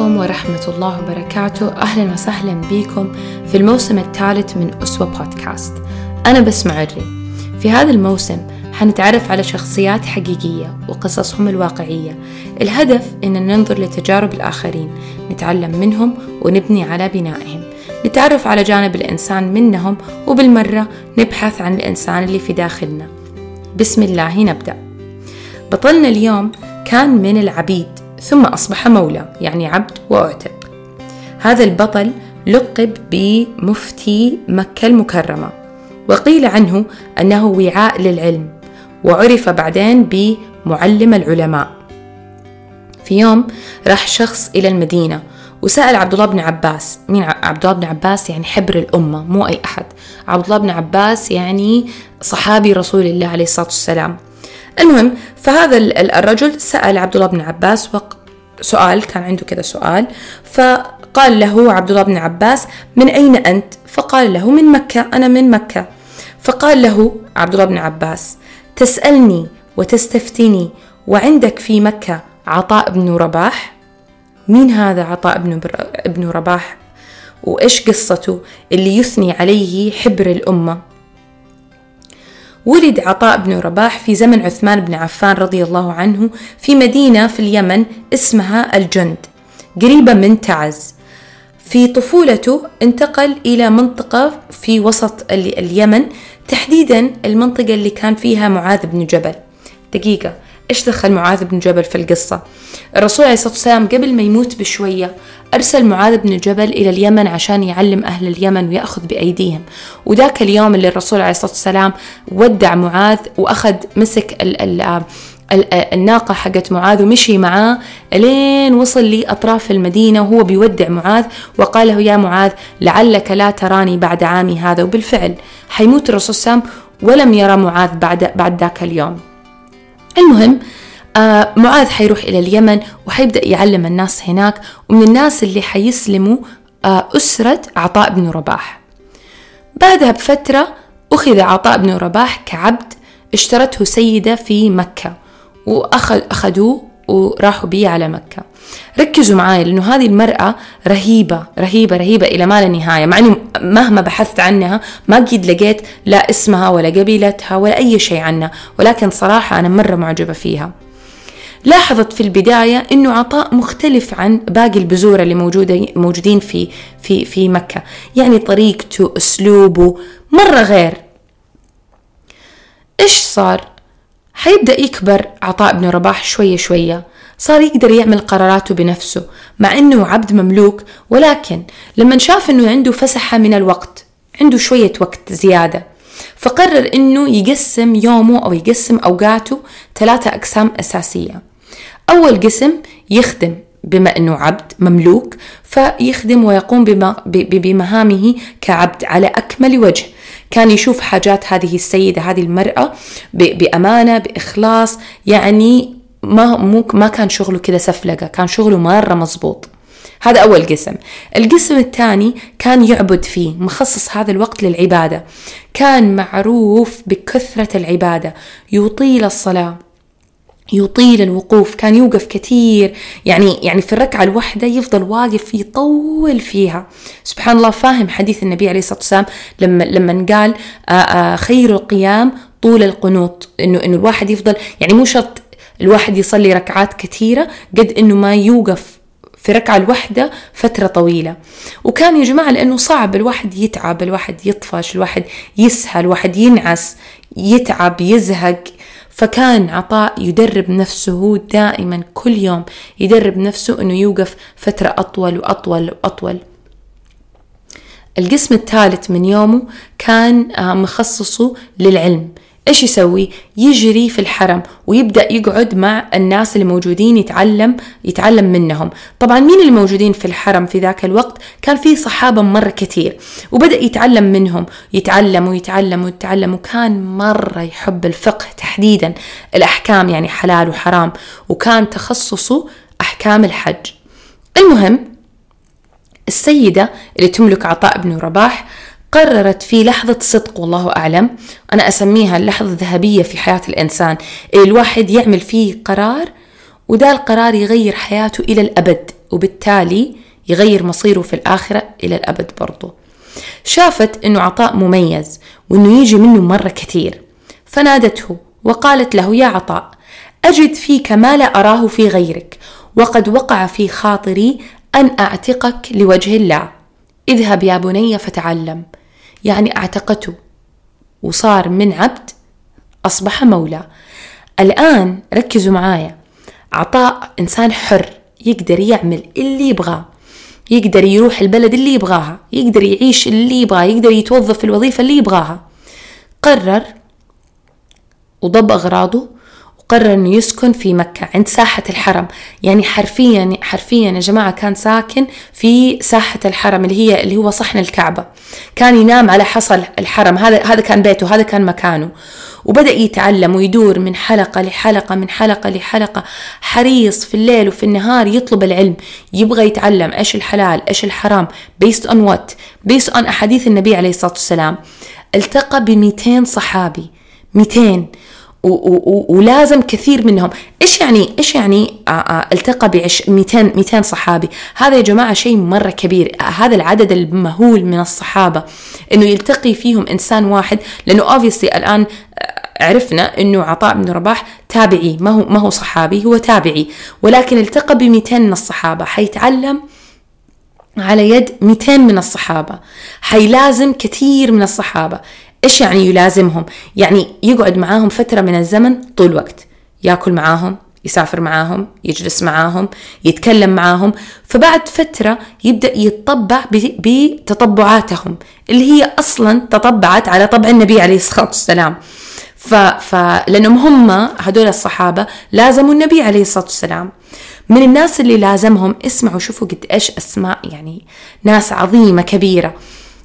عليكم ورحمة الله وبركاته. أهلا وسهلا بكم في الموسم الثالث من أسوة بودكاست. أنا بسمع عري في هذا الموسم حنتعرف على شخصيات حقيقية وقصصهم الواقعية. الهدف إن ننظر لتجارب الآخرين نتعلم منهم ونبني على بنائهم. نتعرف على جانب الإنسان منهم وبالمرة نبحث عن الإنسان اللي في داخلنا. بسم الله نبدأ. بطلنا اليوم كان من العبيد. ثم أصبح مولى يعني عبد وأعتق. هذا البطل لقب بمفتي مكة المكرمة وقيل عنه أنه وعاء للعلم وعرف بعدين بمعلم العلماء. في يوم راح شخص إلى المدينة وسأل عبد الله بن عباس مين عبد الله بن عباس يعني حبر الأمة مو أي أحد. عبد الله بن عباس يعني صحابي رسول الله عليه الصلاة والسلام. المهم فهذا الرجل سأل عبد الله بن عباس سؤال كان عنده كذا سؤال فقال له عبد الله بن عباس من أين أنت؟ فقال له من مكة أنا من مكة. فقال له عبد الله بن عباس تسألني وتستفتني وعندك في مكة عطاء بن رباح؟ مين هذا عطاء بن, ابن رباح؟ وإيش قصته اللي يثني عليه حبر الأمة؟ ولد عطاء بن رباح في زمن عثمان بن عفان رضي الله عنه في مدينة في اليمن اسمها الجند قريبة من تعز في طفولته انتقل إلى منطقة في وسط اليمن تحديدا المنطقة اللي كان فيها معاذ بن جبل دقيقة إيش دخل معاذ بن جبل في القصة؟ الرسول عليه الصلاة والسلام قبل ما يموت بشوية أرسل معاذ بن جبل إلى اليمن عشان يعلم أهل اليمن ويأخذ بأيديهم. وذاك اليوم اللي الرسول عليه الصلاة والسلام ودع معاذ وأخذ مسك ال ال الناقة حقت معاذ ومشي معاه لين وصل لأطراف المدينة وهو بيودع معاذ وقال له يا معاذ لعلك لا تراني بعد عامي هذا. وبالفعل حيموت الرسول وسلم ولم يرى معاذ بعد بعد ذاك اليوم. المهم آه معاذ حيروح إلى اليمن وحيبدأ يعلم الناس هناك ومن الناس اللي حيسلموا آه أسرة عطاء بن رباح. بعدها بفترة أخذ عطاء بن رباح كعبد اشترته سيدة في مكة وأخذوه وراحوا بيه على مكة. ركزوا معاي لأنه هذه المرأة رهيبة رهيبة رهيبة إلى ما لا نهاية مع أني مهما بحثت عنها ما قد لقيت لا اسمها ولا قبيلتها ولا أي شيء عنها ولكن صراحة أنا مرة معجبة فيها. لاحظت في البداية أنه عطاء مختلف عن باقي البزور اللي موجودة موجودين في في في مكة. يعني طريقته أسلوبه مرة غير. إيش صار؟ حيبدأ يكبر عطاء بن رباح شوية شوية. صار يقدر يعمل قراراته بنفسه مع أنه عبد مملوك. ولكن لما شاف أنه عنده فسحة من الوقت عنده شوية وقت زيادة فقرر أنه يقسم يومه أو يقسم أوقاته ثلاثة أقسام أساسية. أول قسم يخدم بما أنه عبد مملوك فيخدم ويقوم بمهامه كعبد على أكمل وجه. كان يشوف حاجات هذه السيدة هذه المرأة بأمانة بإخلاص يعني ما مو ما كان شغله كذا سفلقة كان شغله مرة مزبوط هذا أول قسم القسم الثاني كان يعبد فيه مخصص هذا الوقت للعبادة. كان معروف بكثرة العبادة يطيل الصلاة. يطيل الوقوف كان يوقف كثير. يعني يعني في الركعة الواحدة يفضل واقف يطول فيها. سبحان الله فاهم حديث النبي عليه الصلاة والسلام لما لما قال آه، آه، خير القيام طول القنوط. إنه إنه الواحد يفضل يعني مو شرط الواحد يصلي ركعات كثيرة قد إنه ما يوقف في ركعة الواحدة فترة طويلة. وكان يا جماعة لأنه صعب الواحد يتعب الواحد يطفش الواحد يسهل الواحد ينعس يتعب يزهق. فكان عطاء يدرب نفسه دائما كل يوم يدرب نفسه إنه يوقف فترة أطول وأطول وأطول. القسم الثالث من يومه كان آه، مخصصه للعلم. إيش يسوي؟ يجري في الحرم ويبدأ يقعد مع الناس اللي موجودين يتعلم يتعلم منهم، طبعا مين اللي موجودين في الحرم في ذاك الوقت؟ كان في صحابة مرة كثير وبدأ يتعلم منهم، يتعلم ويتعلم ويتعلم وكان مرة يحب الفقه تحديدا الأحكام يعني حلال وحرام وكان تخصصه أحكام الحج. المهم السيدة اللي تملك عطاء بن رباح قررت في لحظة صدق والله أعلم. أنا أسميها اللحظة الذهبية في حياة الإنسان. اللي الواحد يعمل فيه قرار وده القرار يغير حياته إلى الأبد وبالتالي يغير مصيره في الآخرة إلى الأبد برضو. شافت أنه عطاء مميز وأنه يجي منه مرة كثير. فنادته وقالت له يا عطاء أجد فيك ما لا أراه في غيرك وقد وقع في خاطري أن أعتقك لوجه الله. اذهب يا بني فتعلم. يعني أعتقته وصار من عبد أصبح مولى الآن ركزوا معايا. عطاء إنسان حر يقدر يعمل اللي يبغاه يقدر يروح البلد اللي يبغاها يقدر يعيش اللي يبغاه يقدر يتوظف في الوظيفة اللي يبغاها. قرر وضب أغراضه وقرر إنه يسكن في مكة عند ساحة الحرم. يعني حرفيا حرفيا يا جماعة كان ساكن في ساحة الحرم اللي هي اللي هو صحن الكعبة. كان ينام على حصى الحرم. هذا هذا كان بيته هذا كان مكانه. وبدأ يتعلم ويدور من حلقة لحلقة من حلقة لحلقة. حريص في الليل وفي النهار يطلب العلم. يبغى يتعلم إيش الحلال إيش الحرام based on what based on أحاديث النبي عليه الصلاة والسلام. التقى ب 200 صحابي. 200 ولازم كثير منهم. إيش يعني إيش يعني التقى ب 200 200 صحابي؟ هذا يا جماعة شيء مرة كبير. هذا العدد المهول من الصحابة. إنه يلتقي فيهم إنسان واحد لأنه اوبviously الآن عرفنا إنه عطاء بن رباح تابعي. ما هو ما هو صحابي هو تابعي. ولكن التقى ب 200 من الصحابة. حيتعلم على يد 200 من الصحابة. حيلازم كثير من الصحابة. إيش يعني يلازمهم؟ يعني يقعد معاهم فترة من الزمن طول الوقت. ياكل معاهم يسافر معاهم يجلس معاهم يتكلم معاهم. فبعد فترة يبدأ يتطبع بتطبعاتهم اللي هي أصلا تطبعت على طبع النبي عليه الصلاة والسلام. ف... ف... لأنهم هم هدول الصحابة لازموا النبي عليه الصلاة والسلام. من الناس اللي لازمهم اسمعوا شوفوا قد إيش أسماء يعني ناس عظيمة كبيرة.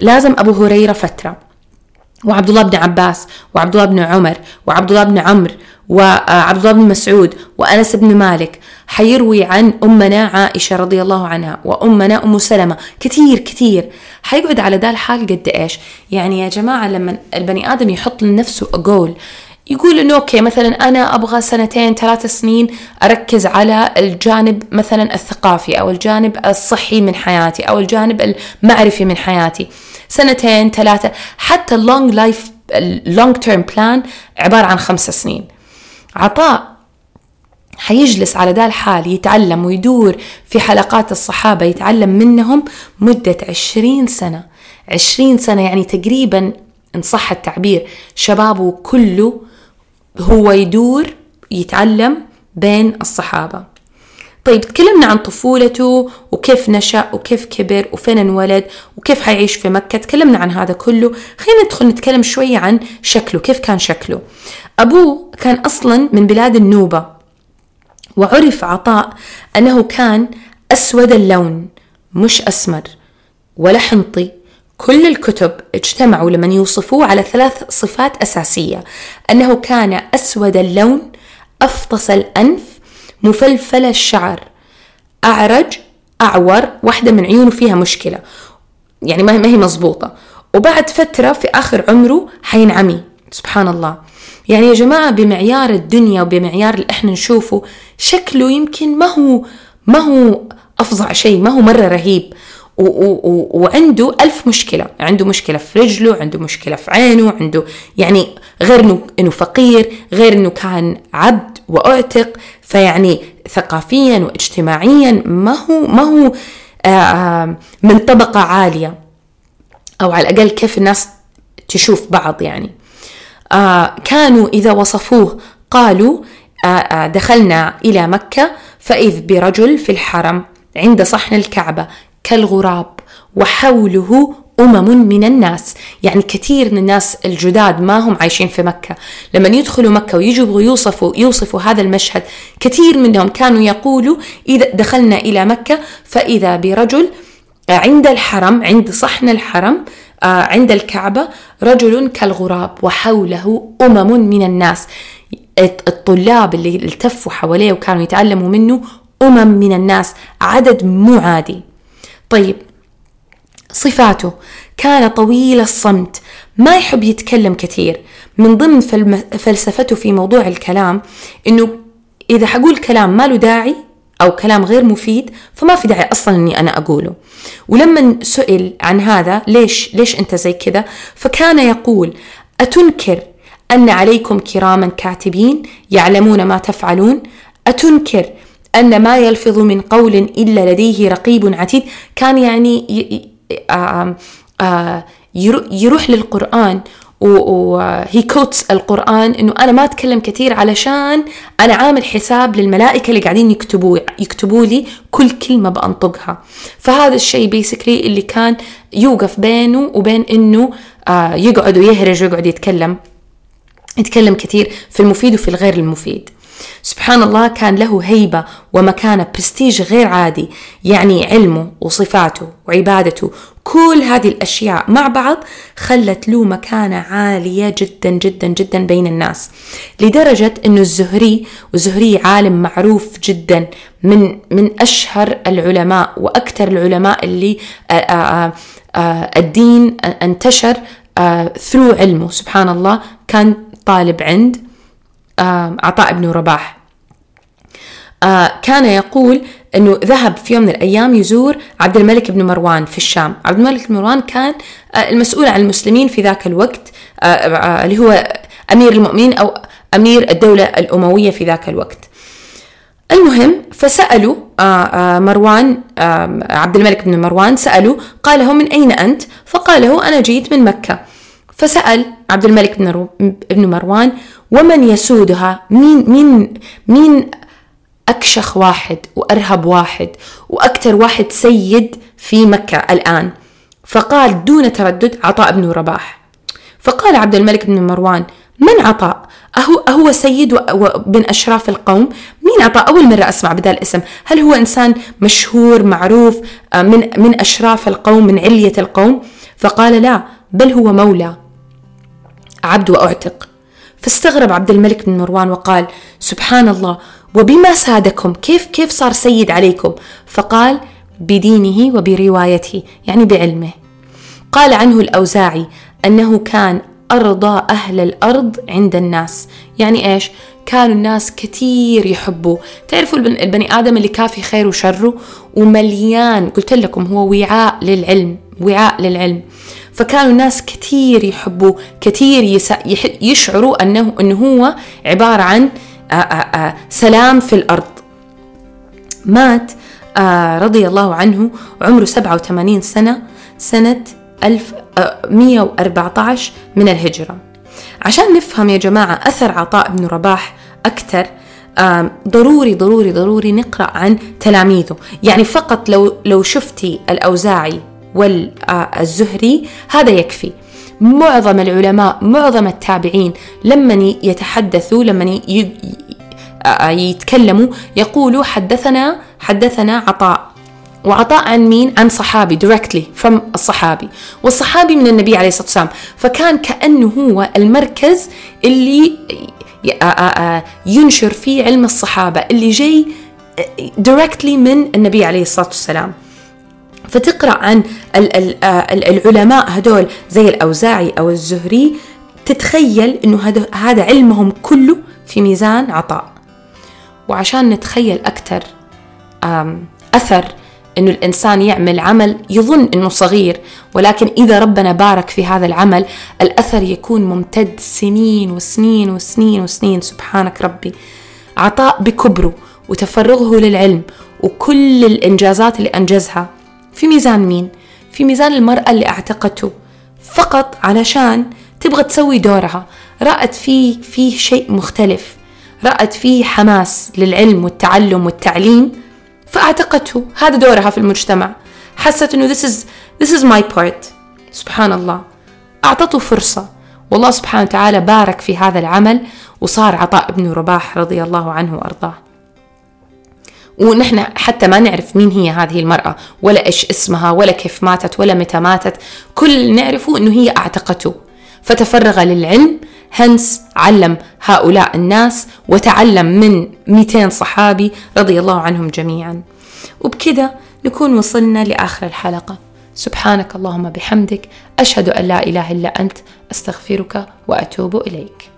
لازم أبو هريرة فترة. وعبد الله بن عباس وعبد الله بن عمر وعبد الله بن عمرو وعبد الله بن مسعود وأنس بن مالك حيروي عن أمنا عائشة رضي الله عنها وأمنا أم سلمة. كثير كثير. حيقعد على ذا الحال قد إيش؟ يعني يا جماعة لما البني آدم يحط لنفسه جول يقول إنه okay مثلا أنا أبغى سنتين ثلاث سنين أركز على الجانب مثلا الثقافي أو الجانب الصحي من حياتي أو الجانب المعرفي من حياتي. سنتين ثلاثة. حتى ال long life ال long term plan عبارة عن خمس سنين. عطاء حيجلس على ذا الحال يتعلم ويدور في حلقات الصحابة يتعلم منهم مدة عشرين سنة. عشرين سنة يعني تقريبا إن صح التعبير شبابه كله هو يدور يتعلم بين الصحابة. طيب تكلمنا عن طفولته وكيف نشأ وكيف كبر وفين انولد وكيف حيعيش في مكة. تكلمنا عن هذا كله. خلينا ندخل نتكلم شوية عن شكله كيف كان شكله. أبوه كان أصلا من بلاد النوبة وعرف عطاء أنه كان أسود اللون مش أسمر ولا حنطي. كل الكتب اجتمعوا لمن يوصفوه على ثلاث صفات أساسية أنه كان أسود اللون أفطس الأنف مفلفل الشعر. أعرج أعور واحدة من عيونه فيها مشكلة. يعني ما هي مزبوطة وبعد فترة في آخر عمره حينعمي. سبحان الله يعني يا جماعة بمعيار الدنيا وبمعيار اللي إحنا نشوفه شكله يمكن ما هو ما هو أفظع شيء ما هو مرة رهيب. وعنده ألف مشكلة. عنده مشكلة في رجله عنده مشكلة في عينه عنده يعني غير إنه فقير غير إنه كان عبد. وأعتق فيعني ثقافيا واجتماعيا ما هو ما هو آه، آه، من طبقة عالية. أو على الأقل كيف الناس تشوف بعض يعني. آه، كانوا إذا وصفوه قالوا دخلنا إلى مكة فإذ برجل في الحرم عند صحن الكعبة كالغراب وحوله أمم من الناس. يعني كثير من الناس الجداد ما هم عايشين في مكة. لما يدخلوا مكة ويجوا يوصفوا يوصفوا هذا المشهد كثير منهم كانوا يقولوا إذا دخلنا إلى مكة فإذا برجل عند الحرم عند صحن الحرم آه، عند الكعبة رجل كالغراب وحوله أمم من الناس. الطلاب اللي التفوا حواليه وكانوا يتعلموا منه أمم من الناس عدد مو عادي طيب صفاته. كان طويل الصمت. ما يحب يتكلم كثير. من ضمن فلسفته في موضوع الكلام إنه إذا حقول كلام ما له داعي أو كلام غير مفيد فما في داعي أصلا إني أنا أقوله. ولما سئل عن هذا ليش ليش أنت زي كذا؟ فكان يقول أتنكر أن عليكم كراما كاتبين يعلمون ما تفعلون؟ أتنكر أن ما يلفظ من قول إلا لديه رقيب عتيد؟ كان يعني يروح للقرآن وهي كوتس القرآن إنه أنا ما أتكلم كثير علشان أنا عامل حساب للملائكة اللي قاعدين يكتبوا يكتبوا لي كل كلمة بنطقها فهذا الشيء بيسكلي اللي كان يوقف بينه وبين إنه آه يقعد ويهرج ويقعد يتكلم يتكلم كثير في المفيد وفي الغير المفيد. سبحان الله كان له هيبة ومكانة برستيج غير عادي يعني علمه وصفاته وعبادته كل هذه الأشياء مع بعض خلت له مكانة عالية جدا جدا جدا بين الناس لدرجة أنه الزهري والزهري عالم معروف جدا من من أشهر العلماء وأكثر العلماء اللي آآ آآ آآ الدين انتشر ثرو علمه. سبحان الله كان طالب عند عطاء بن رباح كان يقول إنه ذهب في يوم من الأيام يزور عبد الملك بن مروان في الشام، عبد الملك بن مروان كان المسؤول عن المسلمين في ذاك الوقت اللي هو أمير المؤمنين أو أمير الدولة الأموية في ذاك الوقت. المهم فسألوا مروان عبد الملك بن مروان سألوا قال له من أين أنت؟ فقال له أنا جيت من مكة. فسأل عبد الملك بن مروان ومن يسودها؟ مين مين مين أكشخ واحد وأرهب واحد وأكثر واحد سيد في مكة الآن؟ فقال دون تردد عطاء بن رباح. فقال عبد الملك بن مروان من عطاء؟ أهو, أهو سيد بن أشراف القوم. مين عطاء؟ أول مرة أسمع بذا الاسم. هل هو إنسان مشهور معروف آه، من, من أشراف القوم من علية القوم؟ فقال لا بل هو مولى. عبد وأعتق. فاستغرب عبد الملك بن مروان وقال سبحان الله وبما سادكم كيف كيف صار سيد عليكم؟ فقال بدينه وبروايته يعني بعلمه. قال عنه الأوزاعي أنه كان أرضى أهل الأرض عند الناس. يعني إيش؟ كانوا الناس كثير يحبوه. تعرفوا البني آدم اللي كافي خير وشره ومليان قلت لكم هو وعاء للعلم وعاء للعلم. فكانوا الناس كثير يحبوه كثير يشعروا أنه, أنه هو عبارة عن سلام في الأرض. مات رضي الله عنه عمره 87 سنة سنة 1114 من الهجرة. عشان نفهم يا جماعة أثر عطاء بن رباح أكثر ضروري ضروري ضروري نقرأ عن تلاميذه. يعني فقط لو لو شفتي الأوزاعي والزهري هذا يكفي. معظم العلماء معظم التابعين لما يتحدثوا لما يتكلموا يقولوا حدثنا حدثنا عطاء. وعطاء عن مين؟ عن صحابي directly from الصحابي. والصحابي من النبي عليه الصلاة والسلام. فكان كأنه هو المركز اللي ينشر فيه علم الصحابة اللي جاي directly من النبي عليه الصلاة والسلام. فتقرأ عن العلماء هدول زي الأوزاعي أو الزهري تتخيل أنه هذا علمهم كله في ميزان عطاء. وعشان نتخيل أكثر أثر إنه الإنسان يعمل عمل يظن إنه صغير ولكن إذا ربنا بارك في هذا العمل الأثر يكون ممتد سنين وسنين وسنين وسنين. سبحانك ربي. عطاء بكبره وتفرغه للعلم وكل الإنجازات اللي أنجزها في ميزان مين؟ في ميزان المرأة اللي أعتقته. فقط علشان تبغى تسوي دورها. رأت فيه فيه شيء مختلف. رأت فيه حماس للعلم والتعلم والتعليم. فأعتقته هذا دورها في المجتمع. حست إنه this is this is my part. سبحان الله أعطته فرصة. والله سبحانه وتعالى بارك في هذا العمل. وصار عطاء بن رباح رضي الله عنه وأرضاه. ونحن حتى ما نعرف مين هي هذه المرأة ولا إيش اسمها ولا كيف ماتت ولا متى ماتت. كل نعرفه أنه هي أعتقته. فتفرغ للعلم هنس علم هؤلاء الناس وتعلم من 200 صحابي رضي الله عنهم جميعا. وبكذا نكون وصلنا لآخر الحلقة. سبحانك اللهم بحمدك. أشهد أن لا إله إلا أنت. أستغفرك وأتوب إليك.